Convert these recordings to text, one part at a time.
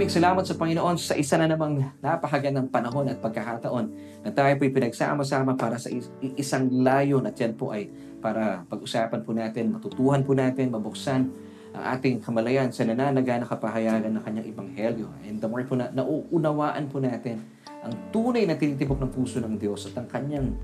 Big salamat sa Panginoon sa isa na namang napakagandang panahon at pagkakataon na tayo po'y pinagsama-sama para sa is- isang layon at yan po ay para pag-usapan po natin, matutuhan po natin, mabuksan ang ating kamalayan sa nananaga na kapahayagan ng kanyang ebanghelyo. And the more po na nauunawaan po natin ang tunay na tinitibok ng puso ng Diyos at ang kanyang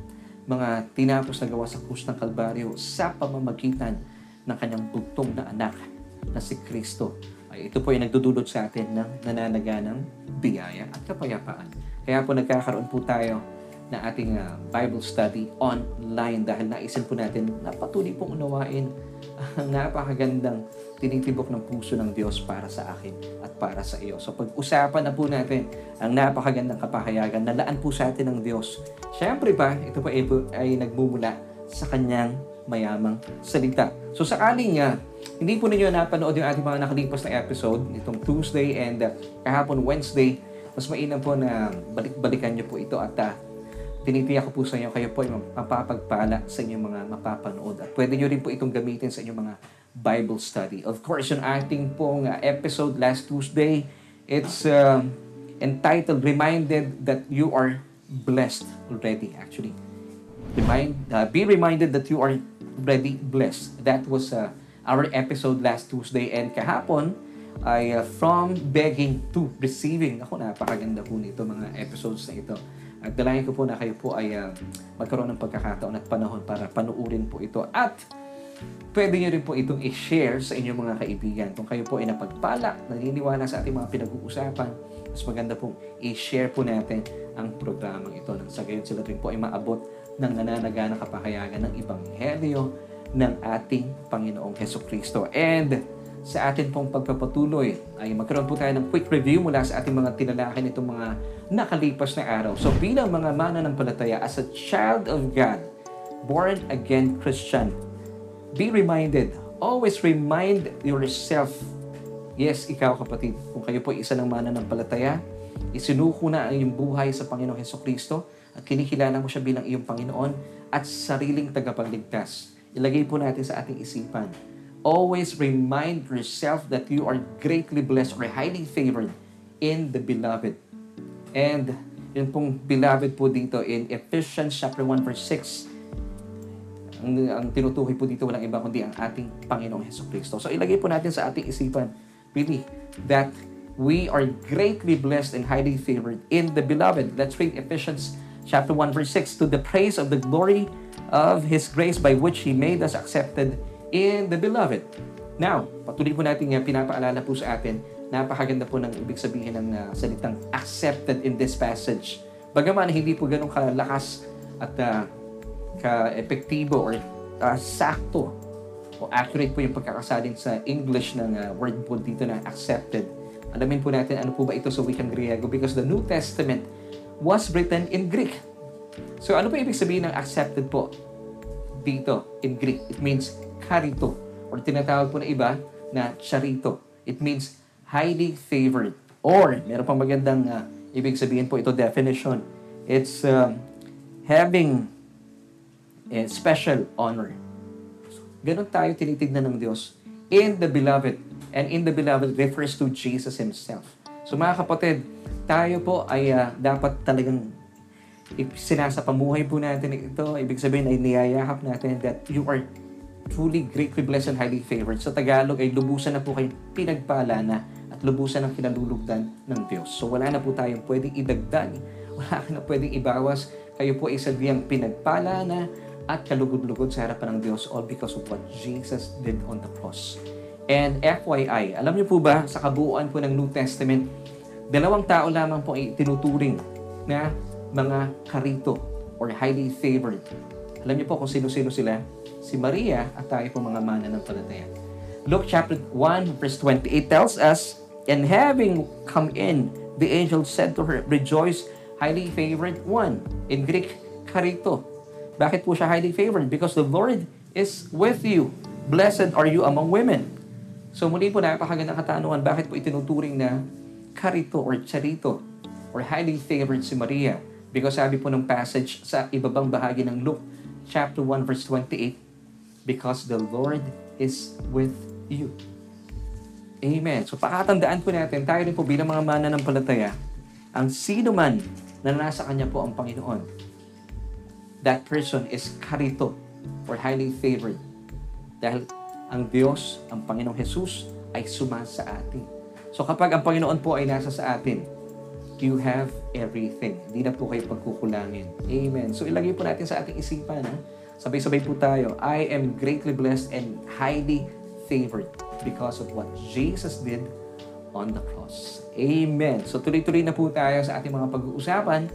mga tinapos na gawa sa krus ng Kalbaryo sa pamamagitan ng kanyang bugtong na anak na si Kristo. Ay ito po ay nagdudulot sa atin ng nananaga ng biyaya at kapayapaan. Kaya po nagkakaroon po tayo na ating ah, Bible study online dahil naisin po natin na patuloy pong unawain ang napakagandang tinitibok ng puso ng Diyos para sa akin at para sa iyo. So pag-usapan na po natin ang napakagandang kapahayagan na laan po sa atin ng Diyos. Siyempre ba, ito po ay, ay nagmumula sa kanyang mayamang salita. So sakaling nga, hindi po ninyo napanood yung ating mga nakalipas na episode nitong Tuesday and uh, kahapon Wednesday, mas mainam po na balik-balikan nyo po ito at uh, tinitiyak ko po sa inyo, kayo po ay mapapagpala sa inyong mga mapapanood. At pwede nyo rin po itong gamitin sa inyong mga Bible study. Of course, yung ating pong uh, episode last Tuesday, it's uh, entitled Reminded That You Are Blessed already, actually. Remind, uh, be reminded that you are already blessed. That was uh, our episode last Tuesday and kahapon ay uh, from begging to receiving. Ako, napakaganda po nito mga episodes na ito. At dalayan ko po na kayo po ay uh, magkaroon ng pagkakataon at panahon para panuurin po ito. At pwede nyo rin po itong i-share sa inyong mga kaibigan. Kung kayo po ay napagpala, naniniwala sa ating mga pinag-uusapan, mas maganda pong i-share po natin ang programang ito nang sa gayon sila rin po ay maabot ng nananaga na kapahayagan ng Ibanghelyo ng ating Panginoong Heso Kristo. And sa atin pong pagpapatuloy ay magkaroon po tayo ng quick review mula sa ating mga tinalakay nitong mga nakalipas na araw. So bilang mga mananampalataya, as a child of God, born again Christian, be reminded, always remind yourself, yes, ikaw kapatid, kung kayo po isa ng mananampalataya, isinuko na ang iyong buhay sa Panginoong Heso Kristo at kinikilala mo siya bilang iyong Panginoon at sariling tagapagligtas. Ilagay po natin sa ating isipan. Always remind yourself that you are greatly blessed or highly favored in the beloved. And yun pong beloved po dito in Ephesians chapter 1 verse 6 ang, ang tinutukoy po dito walang iba kundi ang ating Panginoong Heso Kristo. So ilagay po natin sa ating isipan, really, that we are greatly blessed and highly favored in the beloved. Let's read Ephesians chapter 1 verse 6 to the praise of the glory of His grace by which He made us accepted in the beloved. Now, patuloy po natin nga pinapaalala po sa atin, napakaganda po ng ibig sabihin ng uh, salitang accepted in this passage. Bagaman hindi po ganun kalakas at uh, ka-epektibo or uh, sakto o accurate po yung pagkakasalin sa English ng uh, word po dito na accepted. Alamin po natin ano po ba ito sa wikang Griego because the New Testament was written in Greek. So ano po ibig sabihin ng accepted po dito in Greek? It means karito or tinatawag po na iba na charito. It means highly favored or meron pang magandang uh, ibig sabihin po ito definition. It's um, having a special honor. Ganon tayo tinitignan ng Diyos in the beloved. And in the beloved refers to Jesus Himself. So mga kapatid, tayo po ay uh, dapat talagang sinasapamuhay po natin ito. Ibig sabihin ay niyayakap natin that you are truly greatly blessed and highly favored. Sa Tagalog ay lubusan na po kayo pinagpala na at lubusan ng kinalulugdan ng Diyos. So wala na po tayong pwedeng idagdag, wala na pwedeng ibawas. Kayo po ay sadyang pinagpala na at kalugod-lugod sa harapan ng Diyos all because of what Jesus did on the cross. And FYI, alam niyo po ba, sa kabuuan po ng New Testament, dalawang tao lamang po ay tinuturing na mga karito or highly favored. Alam niyo po kung sino-sino sila? Si Maria at tayo po mga mana ng palataya. Luke chapter 1 verse 28 tells us, And having come in, the angel said to her, Rejoice, highly favored one. In Greek, karito. Bakit po siya highly favored? Because the Lord is with you. Blessed are you among women. So muli po napakagandang katanungan, bakit po itinuturing na karito or charito or highly favored si Maria? Because sabi po ng passage sa ibabang bahagi ng Luke chapter 1 verse 28, because the Lord is with you. Amen. So pakatandaan po natin, tayo rin po bilang mga mananampalataya, ang sino man na nasa Kanya po ang Panginoon, that person is karito or highly favored. Dahil ang Diyos, ang Panginoong Jesus, ay sumasa atin. So kapag ang Panginoon po ay nasa sa atin, you have everything. Hindi na po kayo pagkukulangin. Amen. So ilagay po natin sa ating isipan, ha? Sabay-sabay po tayo. I am greatly blessed and highly favored because of what Jesus did on the cross. Amen. So tuloy-tuloy na po tayo sa ating mga pag-uusapan.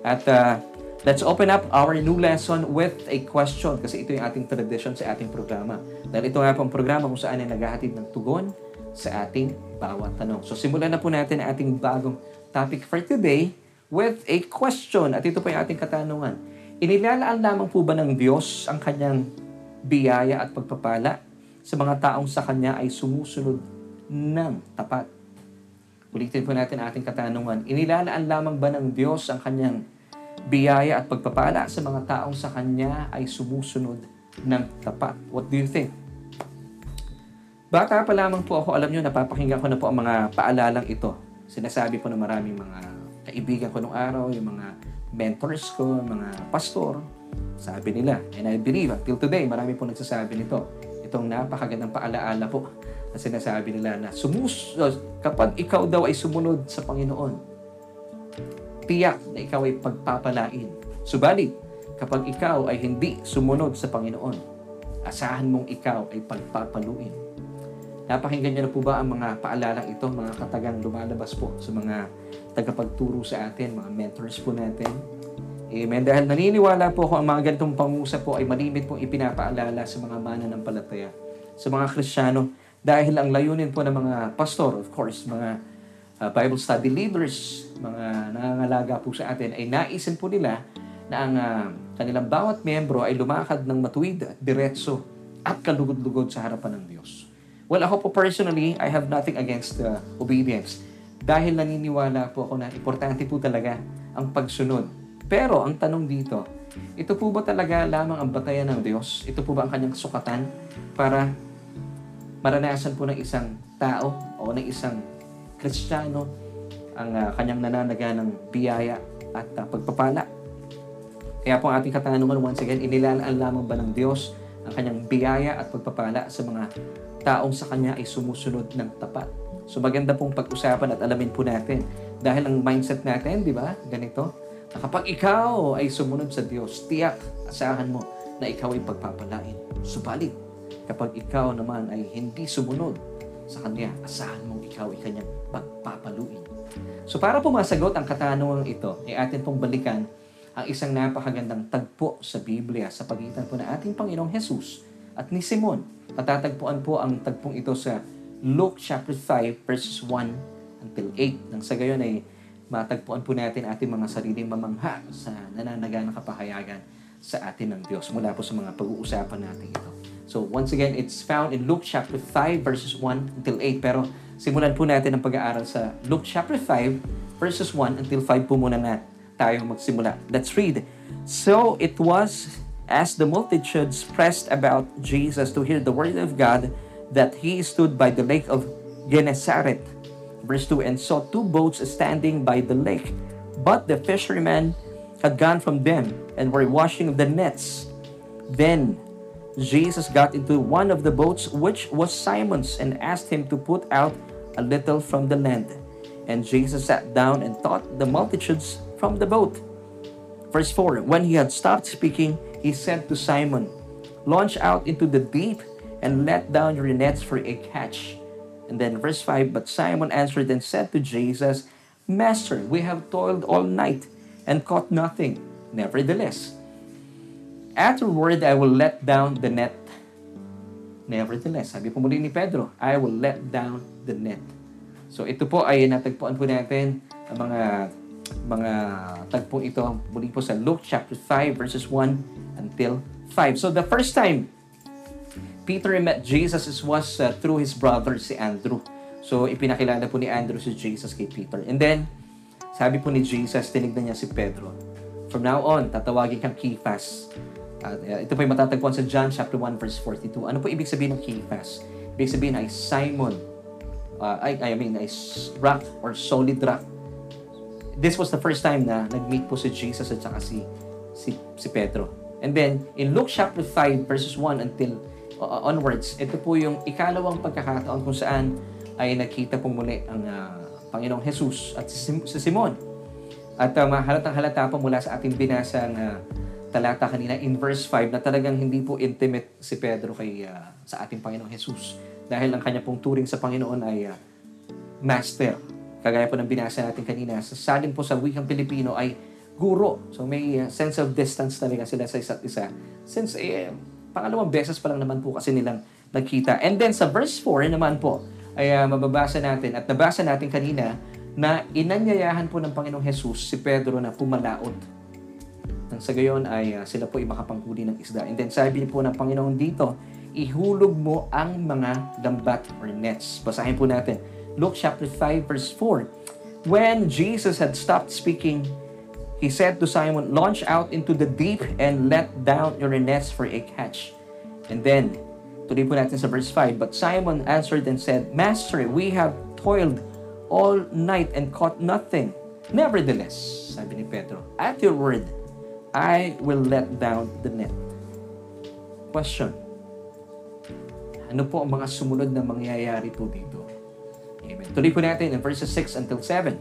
At uh, let's open up our new lesson with a question kasi ito yung ating tradition sa ating programa. Dahil ito nga po ang programa kung saan ay naghahatid ng tugon sa ating bawat tanong. So simulan na po natin ang ating bagong topic for today with a question. At ito po yung ating katanungan. Inilalaan lamang po ba ng Diyos ang kanyang biyaya at pagpapala sa mga taong sa Kanya ay sumusunod ng tapat? Ulitin po natin ating katanungan. Inilalaan lamang ba ng Diyos ang Kanyang biyaya at pagpapala sa mga taong sa Kanya ay sumusunod ng tapat? What do you think? Bata pa lamang po ako, alam nyo, napapakinggan ko na po ang mga paalalang ito. Sinasabi po ng maraming mga kaibigan ko nung araw, yung mga mentors ko, mga pastor, sabi nila. And I believe, until today, marami po nagsasabi nito. Itong napakagandang paalaala po na sinasabi nila na sumus kapag ikaw daw ay sumunod sa Panginoon, tiyak na ikaw ay pagpapalain. Subalit, kapag ikaw ay hindi sumunod sa Panginoon, asahan mong ikaw ay pagpapaluin. Napakinggan niyo na po ba ang mga paalalang ito, mga katagang lumalabas po sa mga tagapagturo sa atin, mga mentors po natin. Amen. Dahil naniniwala po ako ang mga ganitong pangusap po ay malimit pong ipinapaalala sa mga mananampalataya, sa mga Kristiyano, dahil ang layunin po ng mga pastor, of course, mga uh, Bible study leaders, mga nangangalaga po sa atin, ay naisin po nila na ang uh, kanilang bawat membro ay lumakad ng matuwid at diretso at kalugod-lugod sa harapan ng Diyos. Well, ako po personally, I have nothing against uh, obedience. Dahil naniniwala po ako na importante po talaga ang pagsunod. Pero ang tanong dito, ito po ba talaga lamang ang batayan ng Diyos? Ito po ba ang kanyang sukatan para maranasan po ng isang tao o ng isang Kristiyano ang uh, kanyang nananaga ng biyaya at uh, pagpapala? Kaya po ang ating katanungan once again, inilalaan lamang ba ng Diyos ang kanyang biyaya at pagpapala sa mga taong sa Kanya ay sumusunod ng tapat. So maganda pong pag-usapan at alamin po natin. Dahil ang mindset natin, di ba, ganito, na kapag ikaw ay sumunod sa Diyos, tiyak, asahan mo na ikaw ay pagpapalain. Subalit, kapag ikaw naman ay hindi sumunod sa Kanya, asahan mong ikaw ay Kanyang pagpapaluin. So para po masagot ang katanungan ito, ay atin pong balikan ang isang napakagandang tagpo sa Biblia sa pagitan po ng ating Panginoong Jesus at ni Simon. Matatagpuan po ang tagpong ito sa Luke chapter 5 verses 1 until 8. Nang sa gayon ay matagpuan po natin ating mga sariling mamangha sa nananaga ng kapahayagan sa atin ng Diyos mula po sa mga pag-uusapan natin ito. So once again, it's found in Luke chapter 5 verses 1 until 8. Pero simulan po natin ang pag-aaral sa Luke chapter 5 verses 1 until 5 po muna na tayo magsimula. Let's read. So it was as the multitudes pressed about Jesus to hear the word of God, that he stood by the lake of Gennesaret. Verse 2 And saw two boats standing by the lake, but the fishermen had gone from them and were washing the nets. Then Jesus got into one of the boats, which was Simon's, and asked him to put out a little from the land. And Jesus sat down and taught the multitudes from the boat. Verse 4 When he had stopped speaking, he said to Simon, Launch out into the deep and let down your nets for a catch. And then verse 5 But Simon answered and said to Jesus, Master, we have toiled all night and caught nothing. Nevertheless, afterward I will let down the net. Nevertheless, sabi po muli ni Pedro, I will let down the net. So ito po ay natagpuan po natin ang mga mga tagpong ito muli po sa Luke chapter 5 verses 1 until 5. So the first time Peter met Jesus was uh, through his brother si Andrew. So ipinakilala po ni Andrew si Jesus kay Peter. And then, sabi po ni Jesus, tinignan niya si Pedro. From now on, tatawagin kang Kephas. Uh, ito po yung matatagpuan sa John chapter 1 verse 42. Ano po ibig sabihin ng Kephas? Ibig sabihin ay Simon, uh, I, I mean, a s- rock or solid rock. This was the first time na nag-meet po si Jesus at saka si, si, si Pedro. And then, in Luke chapter 5, verses 1 until uh, onwards, ito po yung ikalawang pagkakataon kung saan ay nakita po muli ang uh, Panginoong Jesus at si, si Simon. At uh, halatang halata po mula sa ating binasang uh, talata kanina in verse 5 na talagang hindi po intimate si Pedro kay uh, sa ating Panginoong Jesus. Dahil ang kanya pong turing sa Panginoon ay uh, master. Kagaya po ng binasa natin kanina, sa salin po sa wikang Pilipino ay guro. So may uh, sense of distance talaga sila sa isa't isa. Since eh, pangalawang beses pa lang naman po kasi nilang nagkita. And then sa verse 4 naman po, ay uh, mababasa natin at nabasa natin kanina na inanyayahan po ng Panginoong Jesus si Pedro na pumalaot. Nang sa gayon ay uh, sila po ay makapanghuli ng isda. And then sabi po ng Panginoon dito, ihulog mo ang mga lambat or nets. Basahin po natin. Luke chapter 5 verse 4. When Jesus had stopped speaking, he said to Simon, Launch out into the deep and let down your nets for a catch. And then, tuloy po natin sa verse 5. But Simon answered and said, Master, we have toiled all night and caught nothing. Nevertheless, sabi ni Pedro, at your word, I will let down the net. Question. Ano po ang mga sumunod na mangyayari po dito? Amen. Tuloy po natin in verses 6 until 7.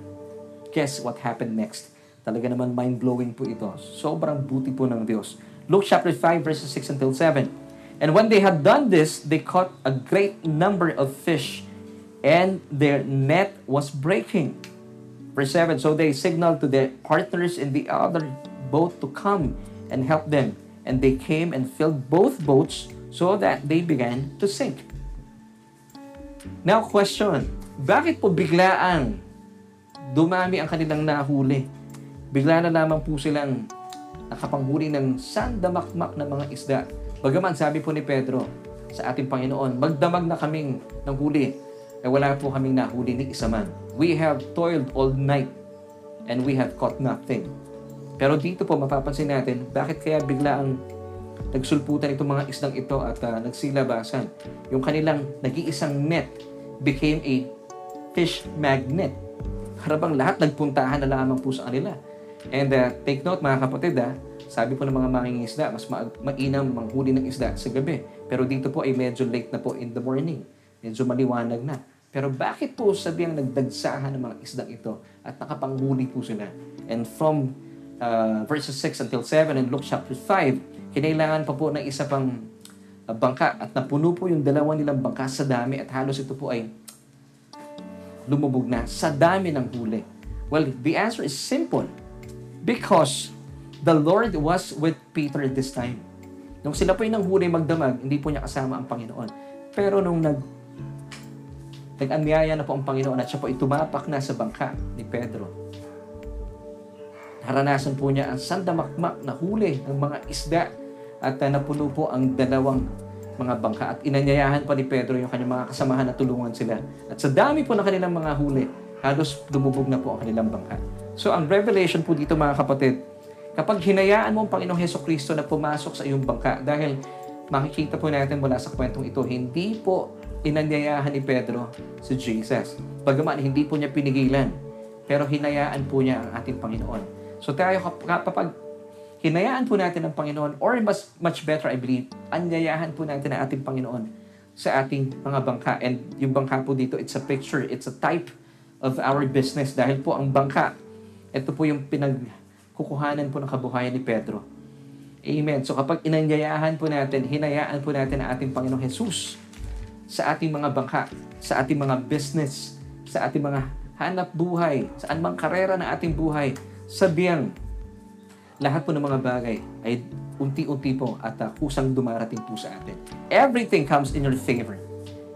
Guess what happened next? Talaga naman mind-blowing po ito. Sobrang buti po ng Diyos. Luke chapter 5 verses 6 until 7. And when they had done this, they caught a great number of fish, and their net was breaking. Verse 7, So they signaled to their partners in the other boat to come and help them. And they came and filled both boats so that they began to sink. Now question, bakit po biglaan dumami ang kanilang nahuli? Bigla na lamang po silang nakapanghuli ng sandamakmak na mga isda. Bagaman sabi po ni Pedro sa ating Panginoon, magdamag na kaming ng huli, eh wala po kaming nahuli ni isa man. We have toiled all night and we have caught nothing. Pero dito po mapapansin natin, bakit kaya bigla ang nagsulputan itong mga isdang ito at uh, nagsilabasan. Yung kanilang nag-iisang net became a fish magnet. Harabang lahat nagpuntahan na lamang po sa kanila. And uh, take note mga kapatid ha, sabi po ng mga mangingisda, mas ma- mainam manghuli ng isda sa gabi. Pero dito po ay medyo late na po in the morning. Medyo maliwanag na. Pero bakit po sabiang nagdagsahan ng mga isdang ito at nakapanghuli po sila? And from uh, verses 6 until 7 in Luke chapter 5, kinailangan pa po ng isa pang uh, bangka at napuno po yung dalawa nilang bangka sa dami at halos ito po ay lumubog na sa dami ng huli. Well, the answer is simple. Because the Lord was with Peter this time. Nung sila po yung nanghuli magdamag, hindi po niya kasama ang Panginoon. Pero nung nag nag-anyaya na po ang Panginoon at siya po itumapak na sa bangka ni Pedro. Naranasan po niya ang sandamakmak na huli ng mga isda at uh, napuno po ang dalawang mga bangka at inanyayahan pa ni Pedro yung kanyang mga kasamahan na tulungan sila. At sa dami po ng kanilang mga huli, halos lumubog na po ang kanilang bangka. So ang revelation po dito mga kapatid, kapag hinayaan mo ang Panginoong Heso Kristo na pumasok sa iyong bangka, dahil makikita po natin mula sa kwentong ito, hindi po inanyayahan ni Pedro si Jesus. Bagaman hindi po niya pinigilan, pero hinayaan po niya ang ating Panginoon. So tayo kapag hinayaan po natin ang Panginoon, or mas, much better I believe, anyayahan po natin ang ating Panginoon sa ating mga bangka. And yung bangka po dito, it's a picture, it's a type of our business. Dahil po ang bangka, ito po yung pinagkukuhanan po ng kabuhayan ni Pedro. Amen. So kapag inanyayahan po natin, hinayaan po natin ang ating Panginoong Jesus sa ating mga bangka, sa ating mga business, sa ating mga hanap buhay, saan mang karera ng ating buhay, sabihan, lahat po ng mga bagay ay unti-unti po at uh, kusang dumarating po sa atin. Everything comes in your favor.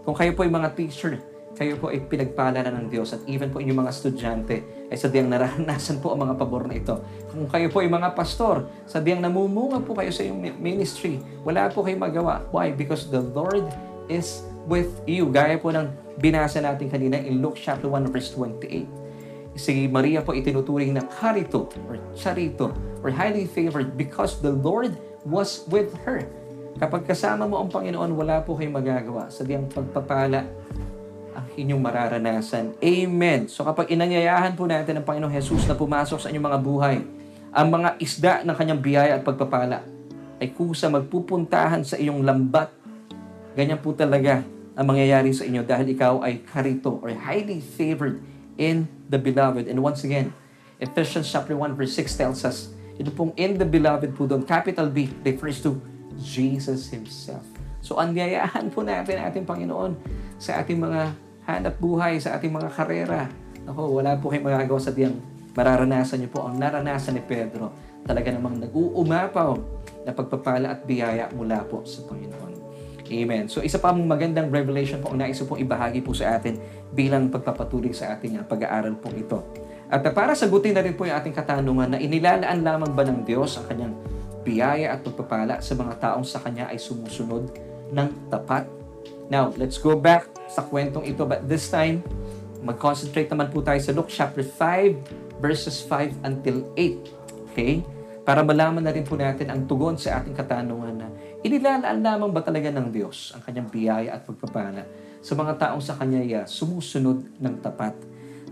Kung kayo po ay mga teacher, kayo po ay pinagpala na ng Diyos at even po inyong mga estudyante ay sadyang naranasan po ang mga pabor na ito. Kung kayo po ay mga pastor, sadyang namumunga po kayo sa iyong ministry, wala po kayong magawa. Why? Because the Lord is with you. Gaya po ng binasa natin kanina in Luke chapter 1 verse 28 si Maria po itinuturing na karito or charito or highly favored because the Lord was with her. Kapag kasama mo ang Panginoon, wala po kayong magagawa. Sadyang pagpapala ang inyong mararanasan. Amen. So kapag inanyayahan po natin ng Panginoong Jesus na pumasok sa inyong mga buhay, ang mga isda ng kanyang biyaya at pagpapala ay kusa magpupuntahan sa iyong lambat. Ganyan po talaga ang mangyayari sa inyo dahil ikaw ay karito or highly favored in the beloved. And once again, Ephesians chapter 1 verse 6 tells us, ito pong in the beloved po doon, capital B, refers to Jesus Himself. So, anyayahan po natin ating Panginoon sa ating mga hanap buhay, sa ating mga karera. Ako, wala po kayong magagawa sa diyang mararanasan niyo po ang naranasan ni Pedro. Talaga namang nag-uumapaw na pagpapala at biyaya mula po sa Panginoon. Amen. So isa pa mong magandang revelation po ang nais pong ibahagi po sa atin bilang pagpapatuloy sa ating uh, pag-aaral po ito. At uh, para sagutin na rin po yung ating katanungan na inilalaan lamang ba ng Diyos ang kanyang biyaya at pagpapala sa mga taong sa Kanya ay sumusunod ng tapat. Now, let's go back sa kwentong ito but this time, mag-concentrate naman po tayo sa Luke chapter 5 verses 5 until 8. Okay? Para malaman na rin po natin ang tugon sa ating katanungan na inilalaan lamang ba talaga ng Diyos ang kanyang biyaya at pagpapala sa mga taong sa kanya uh, sumusunod ng tapat.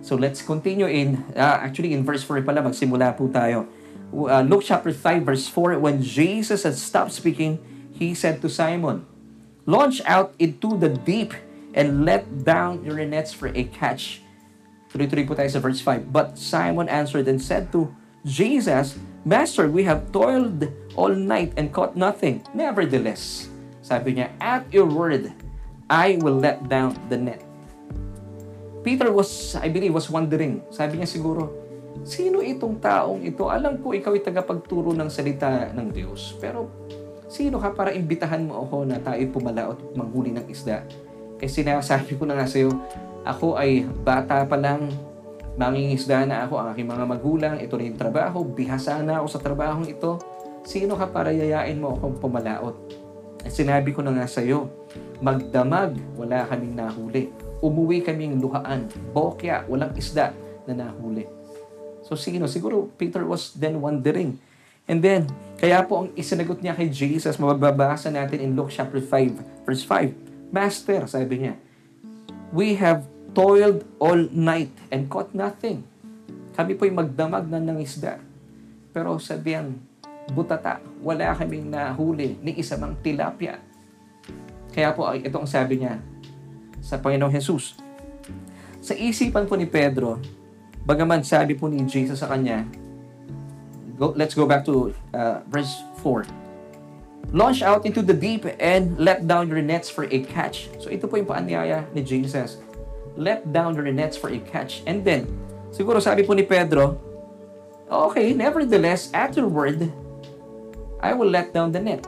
So let's continue in, uh, actually in verse 4 pala, magsimula po tayo. Uh, Luke chapter 5 verse 4, When Jesus had stopped speaking, He said to Simon, Launch out into the deep and let down your nets for a catch. Tuloy-tuloy po tayo sa verse 5. But Simon answered and said to Jesus, Master, we have toiled all night and caught nothing. Nevertheless, sabi niya, at your word, I will let down the net. Peter was, I believe, was wondering. Sabi niya siguro, sino itong taong ito? Alam ko ikaw ay tagapagturo ng salita ng Diyos. Pero sino ka para imbitahan mo ako na tayo pumalaot at manghuli ng isda? Eh sinasabi ko na nga sa'yo, ako ay bata pa lang, mangingisda na ako, ang aking mga magulang, ito rin yung trabaho, bihasa na ako sa trabahong ito. Sino ka para yayain mo akong pumalaot? At sinabi ko na nga sa'yo, magdamag, wala kaming nahuli. Umuwi kaming luhaan, bokya, walang isda na nahuli. So sino? Siguro Peter was then wondering. And then, kaya po ang isinagot niya kay Jesus, mababasa natin in Luke chapter 5, verse 5. Master, sabi niya, we have toiled all night and caught nothing. Kami po'y magdamag na ng isda. Pero sabihan, butata, wala kaming nahuli ni isa mang tilapia. Kaya po, ito ang sabi niya sa Panginoong Jesus. Sa isipan po ni Pedro, bagaman sabi po ni Jesus sa kanya, go, let's go back to uh, verse 4. Launch out into the deep and let down your nets for a catch. So ito po yung paanyaya ni Jesus. Let down your nets for a catch. And then, siguro sabi po ni Pedro, okay, nevertheless, word, I will let down the net.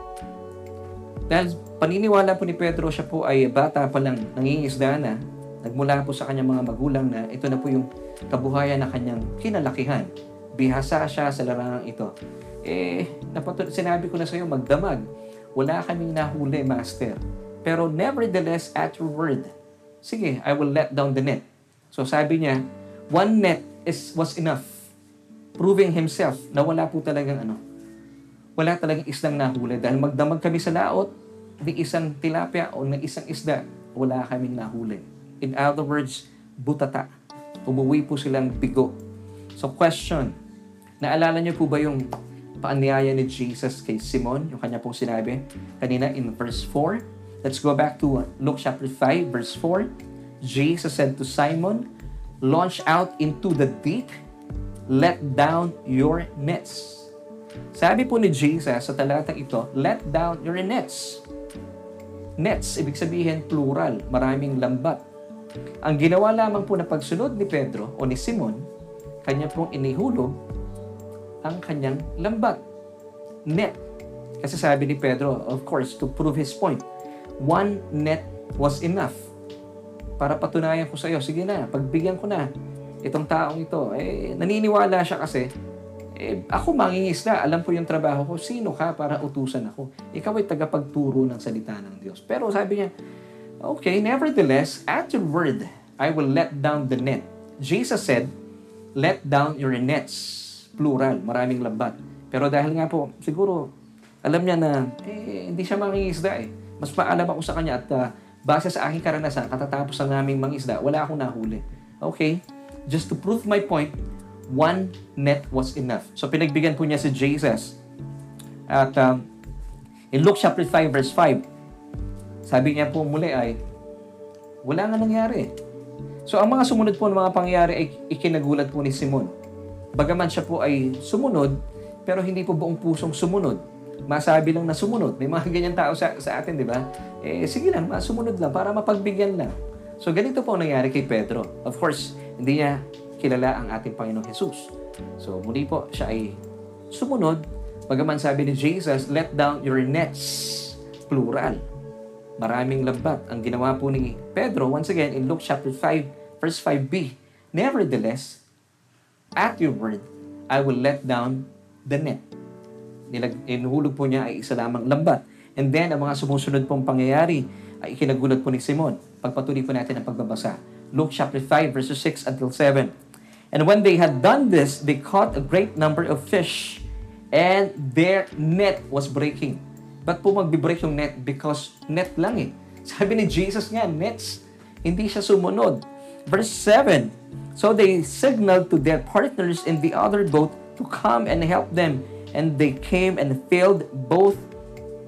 Dahil paniniwala po ni Pedro, siya po ay bata pa lang, nangingisda na, nagmula po sa kanyang mga magulang na ito na po yung kabuhayan na kanyang kinalakihan. Bihasa siya sa larangang ito. Eh, napatun- sinabi ko na sa iyo, magdamag. Wala kaming nahuli, Master. Pero nevertheless, at your word, sige, I will let down the net. So sabi niya, one net is was enough. Proving himself na wala po talagang ano, wala talagang islang nahuli. Dahil magdamag kami sa laot, ng isang tilapia o ng isang isda, wala kaming nahuli. In other words, butata. Umuwi po silang bigo. So question, naalala niyo po ba yung paanyaya ni Jesus kay Simon, yung kanya pong sinabi kanina in verse 4? Let's go back to Luke chapter 5, verse 4. Jesus said to Simon, Launch out into the deep, let down your nets. Sabi po ni Jesus sa talatang ito, let down your nets. Nets, ibig sabihin plural, maraming lambat. Ang ginawa lamang po na pagsunod ni Pedro o ni Simon, kanya pong inihulog ang kanyang lambat. Net. Kasi sabi ni Pedro, of course, to prove his point, one net was enough para patunayan ko sa iyo, sige na, pagbigyan ko na itong taong ito. Eh, naniniwala siya kasi, eh, ako mangingisda, alam ko yung trabaho ko, sino ka para utusan ako? Ikaw ay tagapagturo ng salita ng Diyos. Pero sabi niya, okay, nevertheless, at your word, I will let down the net. Jesus said, let down your nets. Plural, maraming lambat. Pero dahil nga po, siguro, alam niya na, eh, hindi siya mangingisda eh. Mas paalam ako sa kanya at uh, base sa aking karanasan, katatapos ng naming mangisda, wala akong nahuli. Okay? Just to prove my point, one net was enough. So pinagbigyan po niya si Jesus. At um, in Luke chapter 5 verse 5, sabi niya po muli ay, wala nga nangyari. So ang mga sumunod po ng mga pangyayari ay ikinagulat po ni Simon. Bagaman siya po ay sumunod, pero hindi po buong pusong sumunod. Masabi lang na sumunod. May mga ganyan tao sa, sa atin, di ba? Eh, sige lang, sumunod lang para mapagbigyan lang. So, ganito po ang nangyari kay Pedro. Of course, hindi niya kilala ang ating Panginoong Jesus. So, muli po, siya ay sumunod. Bagaman sabi ni Jesus, let down your nets. Plural. Maraming lambat. Ang ginawa po ni Pedro, once again, in Luke chapter 5, verse 5b, Nevertheless, at your word, I will let down the net. Nilag, inuhulog po niya ay isa lamang lambat. And then, ang mga sumusunod pong pangyayari ay ikinagulat po ni Simon. Pagpatuloy po natin ang pagbabasa. Luke chapter 5, verses 6 until 7. And when they had done this, they caught a great number of fish, and their net was breaking. Ba't po magbe-break yung net? Because net lang eh. Sabi ni Jesus nga, nets. Hindi siya sumunod. Verse 7, So they signaled to their partners in the other boat to come and help them. And they came and filled both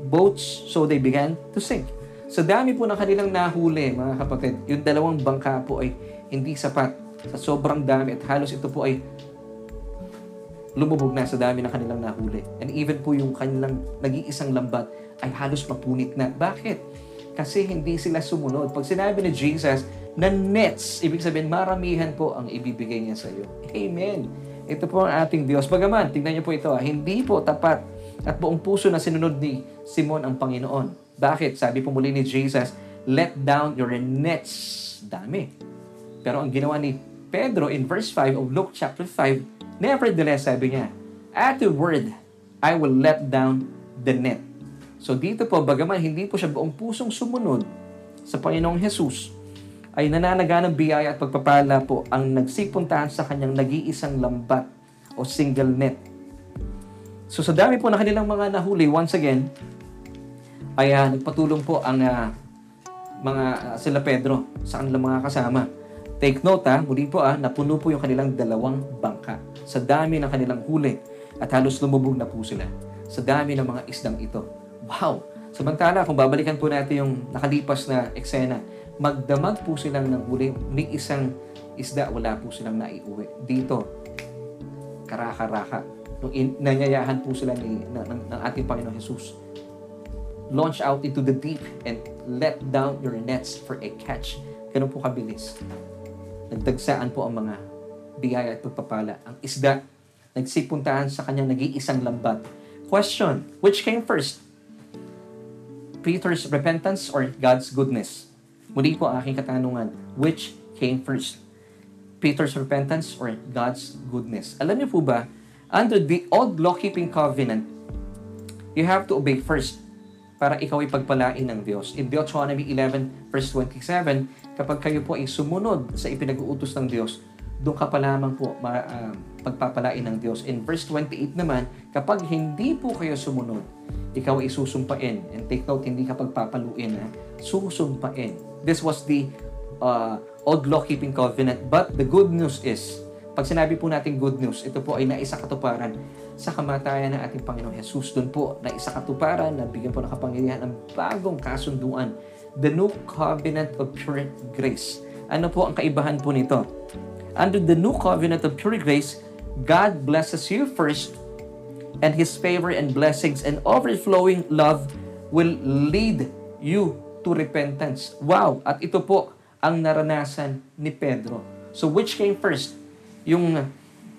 boats, so they began to sink. Sa dami po ng kanilang nahuli, mga kapatid, yung dalawang bangka po ay hindi sapat. Sa sobrang dami at halos ito po ay lumubog na sa dami ng kanilang nahuli. And even po yung kanilang nag-iisang lambat ay halos mapunit na. Bakit? Kasi hindi sila sumunod. Pag sinabi ni Jesus na nets, ibig sabihin maramihan po ang ibibigay niya sa iyo. Amen. Ito po ang ating Diyos. Bagaman, tingnan niyo po ito, ah, hindi po tapat at buong puso na sinunod ni Simon ang Panginoon. Bakit? Sabi po muli ni Jesus, let down your nets. Dami. Pero ang ginawa ni Pedro in verse 5 of Luke chapter 5, Nevertheless, sabi niya, At the word, I will let down the net. So dito po, bagaman hindi po siya buong pusong sumunod sa Panginoong Jesus, ay nananaga ng biyaya at pagpapala po ang nagsipuntahan sa kanyang nag-iisang lambat o single net. So sa dami po na kanilang mga nahuli, once again, ay uh, nagpatulong po ang uh, mga uh, sila Pedro sa kanilang mga kasama. Take note ha, muli po ah, napuno po yung kanilang dalawang bangka sa dami ng kanilang huli at halos lumubog na po sila sa dami ng mga isdang ito. Wow! Samantala, kung babalikan po natin yung nakalipas na eksena, magdamag po silang ng huli ni isang isda, wala po silang naiuwi. Dito, karaka-raka. Nung in, nanyayahan po sila ni, ng, ng ating Panginoon Jesus. Launch out into the deep and let down your nets for a catch. Ganun po kabilis. Nagdagsaan po ang mga biyaya at pagpapala. Ang isda, nagsipuntahan sa kanyang nag-iisang lambat. Question, which came first? Peter's repentance or God's goodness? Muli po aking katanungan, which came first? Peter's repentance or God's goodness? Alam niyo po ba, under the old law-keeping covenant, you have to obey first para ikaw ay pagpalain ng Diyos. In Deuteronomy 11 verse 27, kapag kayo po ay sumunod sa ipinag-uutos ng Diyos, doon ka pa lamang po ma, uh, pagpapalain ng Diyos. In verse 28 naman, kapag hindi po kayo sumunod, ikaw ay susumpain. And take note, hindi ka pagpapaluin, ha? susumpain. This was the uh, old law-keeping covenant. But the good news is, pag sinabi po natin good news, ito po ay naisa katuparan sa kamatayan ng ating Panginoong Jesus. Doon po, naisa katuparan, nabigyan po ng kapangyarihan ng bagong kasunduan. The new covenant of pure grace. Ano po ang kaibahan po nito? Under the new covenant of pure grace, God blesses you first, and His favor and blessings and overflowing love will lead you to repentance. Wow! At ito po ang naranasan ni Pedro. So which came first? Yung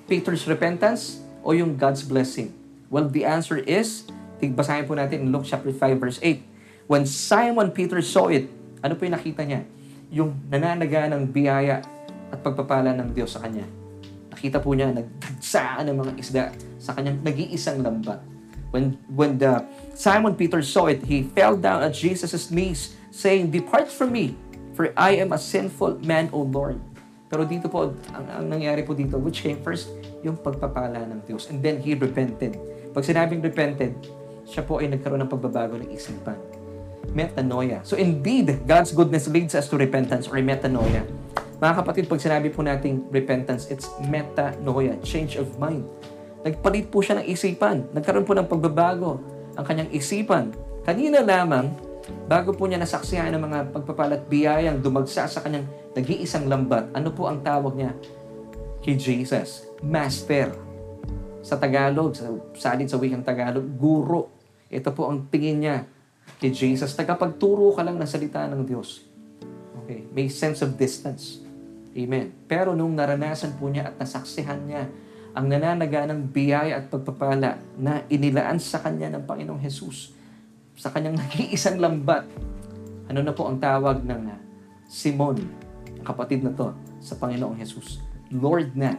Peter's repentance o yung God's blessing? Well, the answer is, tigbasahin po natin in Luke chapter 5 verse 8. When Simon Peter saw it, ano po yung nakita niya? Yung nananaga ng biyaya at pagpapala ng Diyos sa kanya. Nakita po niya, nagdagsaan ng mga isda sa kanyang nag-iisang lambat. When, when the Simon Peter saw it, he fell down at Jesus' knees, saying, Depart from me, for I am a sinful man, O Lord. Pero dito po, ang, ang nangyari po dito, which came first, yung pagpapala ng Diyos. And then he repented. Pag sinabing repented, siya po ay nagkaroon ng pagbabago ng isipan. metanoia. So indeed, God's goodness leads us to repentance or metanoia. Mga kapatid, pag sinabi po nating repentance, it's metanoia, change of mind. Nagpalit po siya ng isipan. Nagkaroon po ng pagbabago ang kanyang isipan. Kanina lamang, bago po niya nasaksihan ng mga pagpapalat biyayang dumagsa sa kanyang nag-iisang lambat, ano po ang tawag niya kay Jesus? Master. Sa Tagalog, sa salin sa wikang Tagalog, guro. Ito po ang tingin niya kay Jesus. Tagapagturo ka lang ng salita ng Diyos. Okay. May sense of distance. Amen. Pero nung naranasan po niya at nasaksihan niya ang nananaga ng biyaya at pagpapala na inilaan sa kanya ng Panginoong Jesus sa kanyang nag-iisang lambat. Ano na po ang tawag ng uh, Simon, ang kapatid na to, sa Panginoong Jesus? Lord na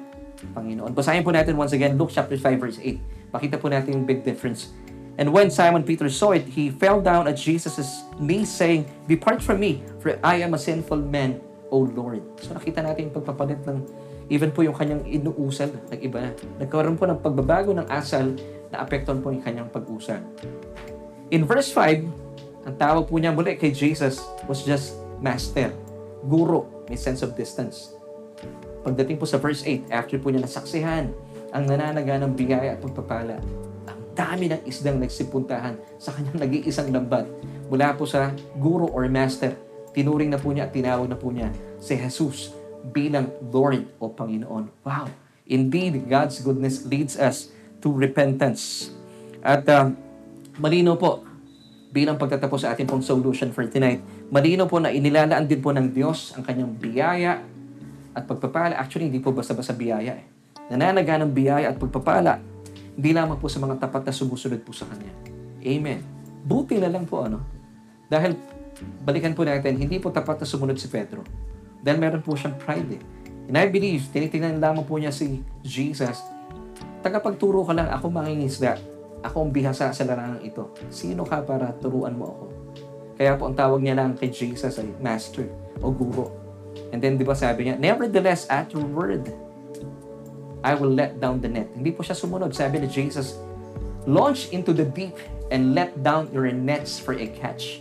Panginoon. Basahin po natin once again Luke chapter 5 verse 8. Makita po natin yung big difference. And when Simon Peter saw it, he fell down at Jesus' knees saying, Depart from me, for I am a sinful man O Lord. So nakita natin yung pagpapalit ng even po yung kanyang inuusal, nag-iba na. Nagkaroon po ng pagbabago ng asal na apektuhan po yung kanyang pag-usal. In verse 5, ang tawag po niya muli kay Jesus was just master, guro, may sense of distance. Pagdating po sa verse 8, after po niya nasaksihan ang nananaga ng biyaya at pagpapala, ang dami ng isdang nagsipuntahan sa kanyang nag-iisang lambat mula po sa guro or master tinuring na po niya at tinawag na po niya si Jesus bilang Lord o Panginoon. Wow! Indeed, God's goodness leads us to repentance. At uh, malino po, bilang pagtatapos sa ating pong solution for tonight, malino po na inilalaan din po ng Diyos ang kanyang biyaya at pagpapala. Actually, hindi po basta-basta biyaya eh. Nananaga ng biyaya at pagpapala, hindi lamang po sa mga tapat na sumusunod po sa Kanya. Amen. Buti na lang po, ano? Dahil balikan po natin, hindi po tapat na sumunod si Pedro. Dahil meron po siyang pride eh. And I believe, tinitingnan lamang po niya si Jesus, tagapagturo ka lang, ako mangingisda. Ako ang bihasa sa larangang ito. Sino ka para turuan mo ako? Kaya po ang tawag niya lang kay Jesus ay Master o Guro. And then, di ba sabi niya, Nevertheless, at your word, I will let down the net. Hindi po siya sumunod. Sabi ni Jesus, Launch into the deep and let down your nets for a catch.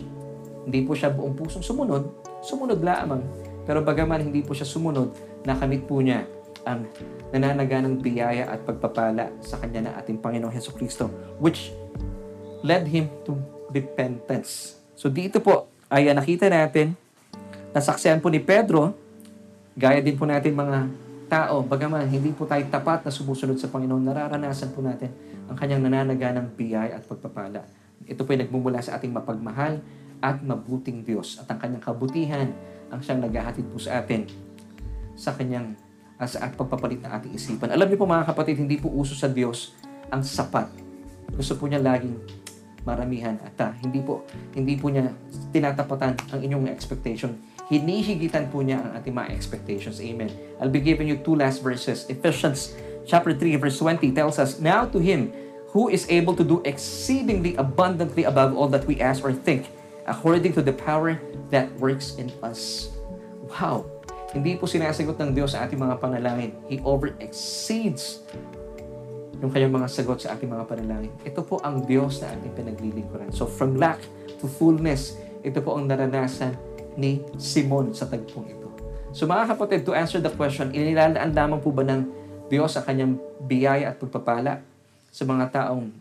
Hindi po siya buong pusong sumunod, sumunod lamang. Pero bagaman hindi po siya sumunod, nakamit po niya ang nananaga ng biyaya at pagpapala sa kanya na ating Panginoong Heso Kristo, which led him to repentance. So dito po ay nakita natin, nasaksihan po ni Pedro, gaya din po natin mga tao, bagaman hindi po tayo tapat na sumusunod sa Panginoon, nararanasan po natin ang kanyang nananaga ng biyaya at pagpapala. Ito po ay nagmumula sa ating mapagmahal at mabuting Diyos at ang kanyang kabutihan ang siyang naghahatid po sa atin sa kanyang uh, sa pagpapalit ng ating isipan. Alam niyo po mga kapatid, hindi po uso sa Diyos ang sapat. Gusto po niya laging maramihan at uh, hindi po hindi po niya tinatapatan ang inyong expectation. Hinihigitan po niya ang ating mga expectations. Amen. I'll be giving you two last verses. Ephesians chapter 3 verse 20 tells us, Now to Him who is able to do exceedingly abundantly above all that we ask or think, according to the power that works in us. Wow! Hindi po sinasagot ng Diyos sa ating mga panalangin. He over-exceeds yung kanyang mga sagot sa ating mga panalangin. Ito po ang Diyos na ating pinaglilingkuran. So from lack to fullness, ito po ang naranasan ni Simon sa tagpong ito. So mga kapatid, to answer the question, inilalaan lamang po ba ng Diyos sa kanyang biyaya at pagpapala sa mga taong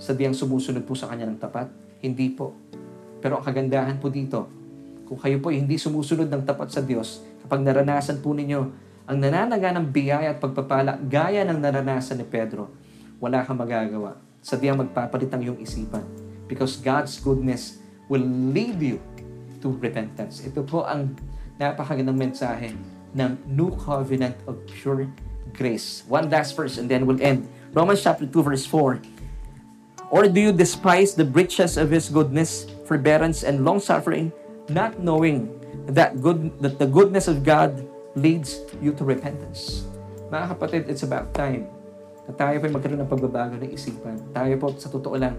sadyang sumusunod po sa kanya ng tapat? Hindi po. Pero ang kagandahan po dito, kung kayo po hindi sumusunod ng tapat sa Diyos, kapag naranasan po ninyo ang nananaga ng biyaya at pagpapala gaya ng naranasan ni Pedro, wala kang magagawa. Sadyang magpapalit ang iyong isipan. Because God's goodness will lead you to repentance. Ito po ang napakagandang mensahe ng New Covenant of Pure Grace. One last verse and then we'll end. Romans chapter 2 verse 4. Or do you despise the riches of His goodness, forbearance, and long-suffering, not knowing that good that the goodness of God leads you to repentance? Mga kapatid, it's about time na tayo po magkaroon ng pagbabago ng isipan. Tayo po, sa totoo lang,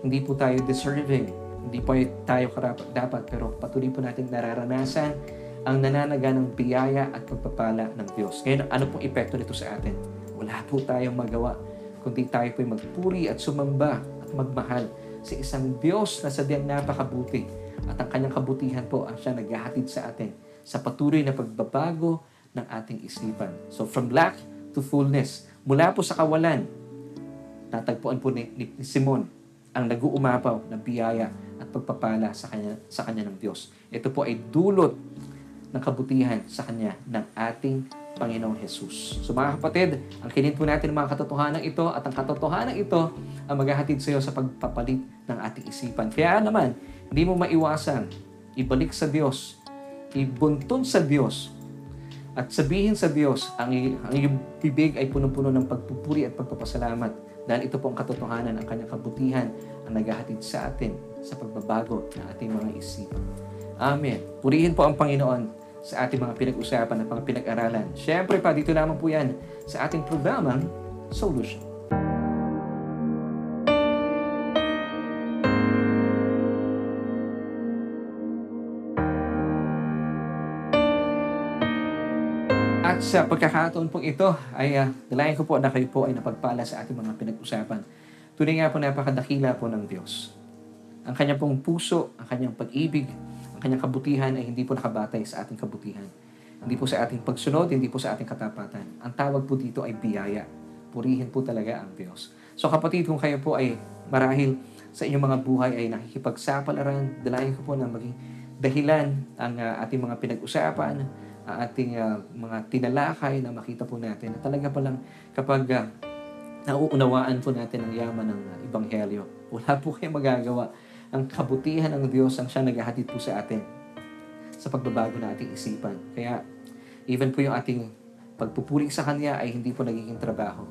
hindi po tayo deserving. Hindi po tayo karapat dapat, pero patuloy po natin nararanasan ang nananaga ng biyaya at pagpapala ng Diyos. Ngayon, ano pong epekto nito sa atin? Wala po tayong magawa kundi tayo po'y magpuri at sumamba at magmahal sa isang Diyos na sadyang napakabuti. At ang kanyang kabutihan po ang siya naghahatid sa atin sa patuloy na pagbabago ng ating isipan. So from lack to fullness, mula po sa kawalan, natagpuan po ni, ni, ni Simon ang nag-uumapaw ng biyaya at pagpapala sa kanya, sa kanya ng Diyos. Ito po ay dulot ng kabutihan sa kanya ng ating Panginoong Jesus. So mga kapatid, ang kinin po natin mga katotohanan ito at ang katotohanan ito ang maghahatid sa iyo sa pagpapalit ng ating isipan. Kaya naman, hindi mo maiwasan ibalik sa Diyos, ibuntun sa Diyos, at sabihin sa Diyos, ang, ang iyong bibig ay punong-puno ng pagpupuri at pagpapasalamat dahil ito po ang katotohanan, ang kanyang kabutihan ang naghahatid sa atin sa pagbabago ng ating mga isipan. Amen. Purihin po ang Panginoon sa ating mga pinag-usapan at mga pinag-aralan. Siyempre pa, dito lamang po yan sa ating programang Solution. At sa pagkakataon pong ito, ay uh, dalayan ko po na kayo po ay napagpala sa ating mga pinag-usapan. Tunay nga po napakadakila po ng Diyos. Ang kanyang pong puso, ang kanyang pag-ibig, kanyang kabutihan ay hindi po nakabatay sa ating kabutihan. Hindi po sa ating pagsunod, hindi po sa ating katapatan. Ang tawag po dito ay biyaya. Purihin po talaga ang Diyos. So kapatid, kung kayo po ay marahil sa inyong mga buhay ay nakikipagsapalaran, dalayan ko po na maging dahilan ang uh, ating mga pinag-usapan, ang ating uh, mga tinalakay na makita po natin na talaga palang kapag uh, nauunawaan po natin ang yaman ng uh, Ebanghelyo, wala po kayong magagawa. Ang kabutihan ng Diyos ang siya naghahatid po sa atin sa pagbabago ng ating isipan. Kaya even po yung ating pagpupuri sa Kanya ay hindi po nagiging trabaho.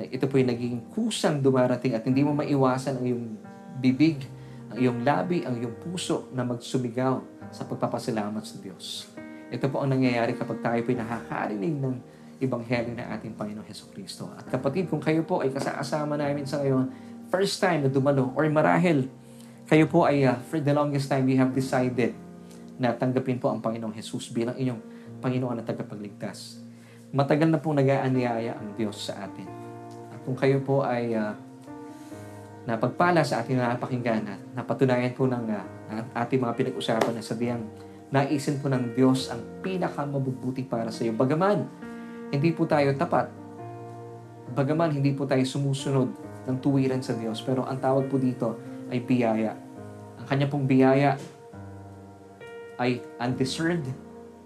Ito po yung naging kusang dumarating at hindi mo maiwasan ang iyong bibig, ang iyong labi, ang iyong puso na magsumigaw sa pagpapasalamat sa Diyos. Ito po ang nangyayari kapag tayo po nakakarinig ng Ebanghelyo ng ating Panginoon Heso Kristo. At kapatid, kung kayo po ay kasama namin sa ngayon, first time na dumalo, or marahil kayo po ay uh, for the longest time, we have decided na tanggapin po ang Panginoong Jesus bilang inyong Panginoon na tagapagligtas. Matagal na pong nag-aanyaya ang Diyos sa atin. At kung kayo po ay uh, napagpala sa ating napakinggan at napatunayan po ng uh, ating mga pinag-usapan na sabihang naisin po ng Diyos ang pinakamabubuti para sa iyo. Bagaman, hindi po tayo tapat. Bagaman, hindi po tayo sumusunod ng tuwiran sa Diyos. Pero ang tawag po dito ay biyaya. Ang kanya pong biyaya ay undeserved,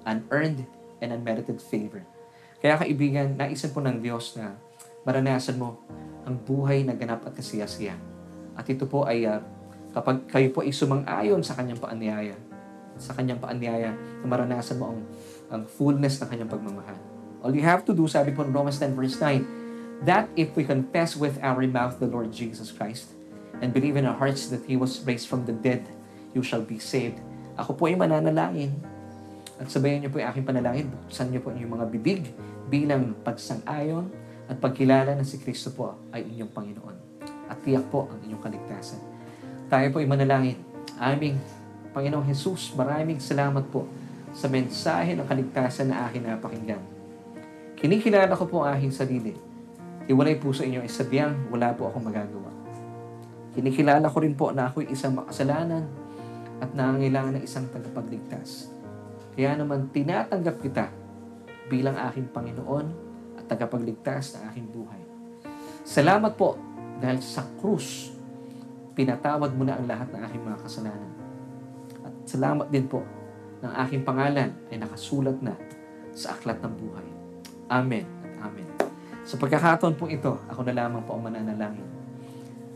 unearned, and unmerited favor. Kaya kaibigan, naisin po ng Diyos na maranasan mo ang buhay na ganap at kasiyasiya. At ito po ay uh, kapag kayo po ay sumang-ayon sa kanyang paanyaya, sa kanyang paanyaya na maranasan mo ang, ang fullness ng kanyang pagmamahal. All you have to do, sabi po in Romans 10 verse 9, that if we confess with our mouth the Lord Jesus Christ and believe in our hearts that He was raised from the dead, you shall be saved. Ako po ay mananalangin at sabayan niyo po yung aking panalangin. Buksan niyo po yung mga bibig bilang pagsang-ayon at pagkilala na si Kristo po ay inyong Panginoon. At tiyak po ang inyong kaligtasan. Tayo po ay manalangin. Aming Panginoong Jesus, maraming salamat po sa mensahe ng kaligtasan na akin napakinggan. Kinikilala ko po ang aking sarili. Iwalay po sa inyo ay sabiang wala po akong magagawa. Kinikilala ko rin po na ako'y isang makasalanan at nangangailangan ng isang tagapagligtas. Kaya naman tinatanggap kita bilang aking Panginoon at tagapagligtas ng aking buhay. Salamat po dahil sa krus, pinatawad mo na ang lahat ng aking mga kasalanan. Salamat din po ng aking pangalan ay nakasulat na sa aklat ng buhay. Amen at Amen. Sa pagkakataon po ito, ako na lamang po ang mananalangin.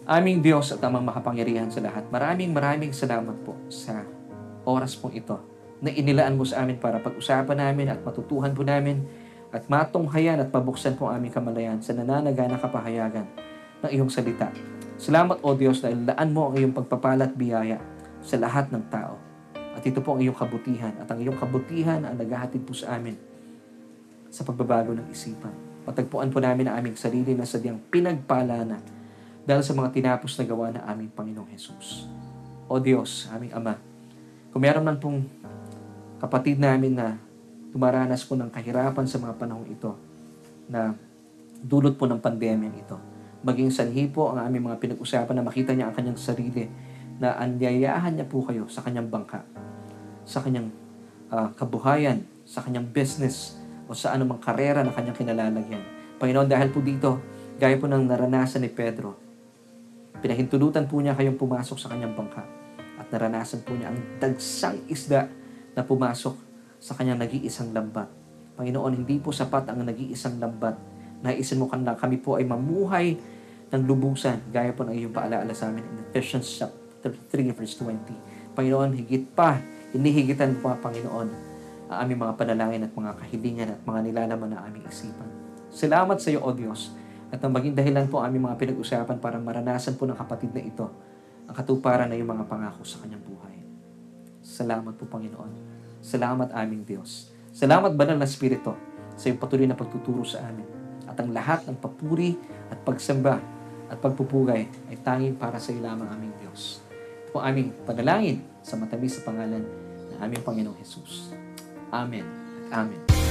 Aming Diyos at amang makapangyarihan sa lahat, maraming maraming salamat po sa oras po ito na inilaan mo sa amin para pag-usapan namin at matutuhan po namin at matunghayan at pabuksan po aming kamalayan sa nananaga na kapahayagan ng iyong salita. Salamat o Diyos dahil laan mo ang iyong pagpapalat biyaya sa lahat ng tao. At ito po ang iyong kabutihan. At ang iyong kabutihan ang naghahatid po sa amin sa pagbabago ng isipan. Matagpuan po namin ang aming sarili na sadyang pinagpala na dahil sa mga tinapos na gawa na aming Panginoong Jesus. O Diyos, aming Ama, kung meron man pong kapatid namin na tumaranas po ng kahirapan sa mga panahong ito, na dulot po ng pandemyang ito, Maging sanhi po ang aming mga pinag-usapan na makita niya ang kanyang sarili na anyayahan niya po kayo sa kanyang bangka, sa kanyang ah, kabuhayan, sa kanyang business, o sa anumang karera na kanyang kinalalagyan. Panginoon, dahil po dito, gaya po ng naranasan ni Pedro, pinahintulutan po niya kayong pumasok sa kanyang bangka at naranasan po niya ang dagsang isda na pumasok sa kanyang nag-iisang lambat. Panginoon, hindi po sapat ang nag-iisang lambat. Naisin mo kanila, kami po ay mamuhay ng lubusan, gaya po ng iyong paalaala sa amin in Ephesians chapter 3, verse 20. Panginoon, higit pa, inihigitan po, Panginoon, ang aming mga panalangin at mga kahilingan at mga nilalaman na aming isipan. Salamat sa iyo, O Diyos, at ang maging dahilan po aming mga pinag-usapan para maranasan po ng kapatid na ito ang katuparan na yung mga pangako sa kanyang buhay. Salamat po, Panginoon. Salamat aming Diyos. Salamat, Banal na Espiritu, sa iyong patuloy na pagtuturo sa amin. At ang lahat ng papuri at pagsamba at pagpupugay ay tanging para sa iyo lamang aming Diyos. Ito po aming panalangin sa matamis sa pangalan ng aming Panginoong Jesus. Amen at Amen.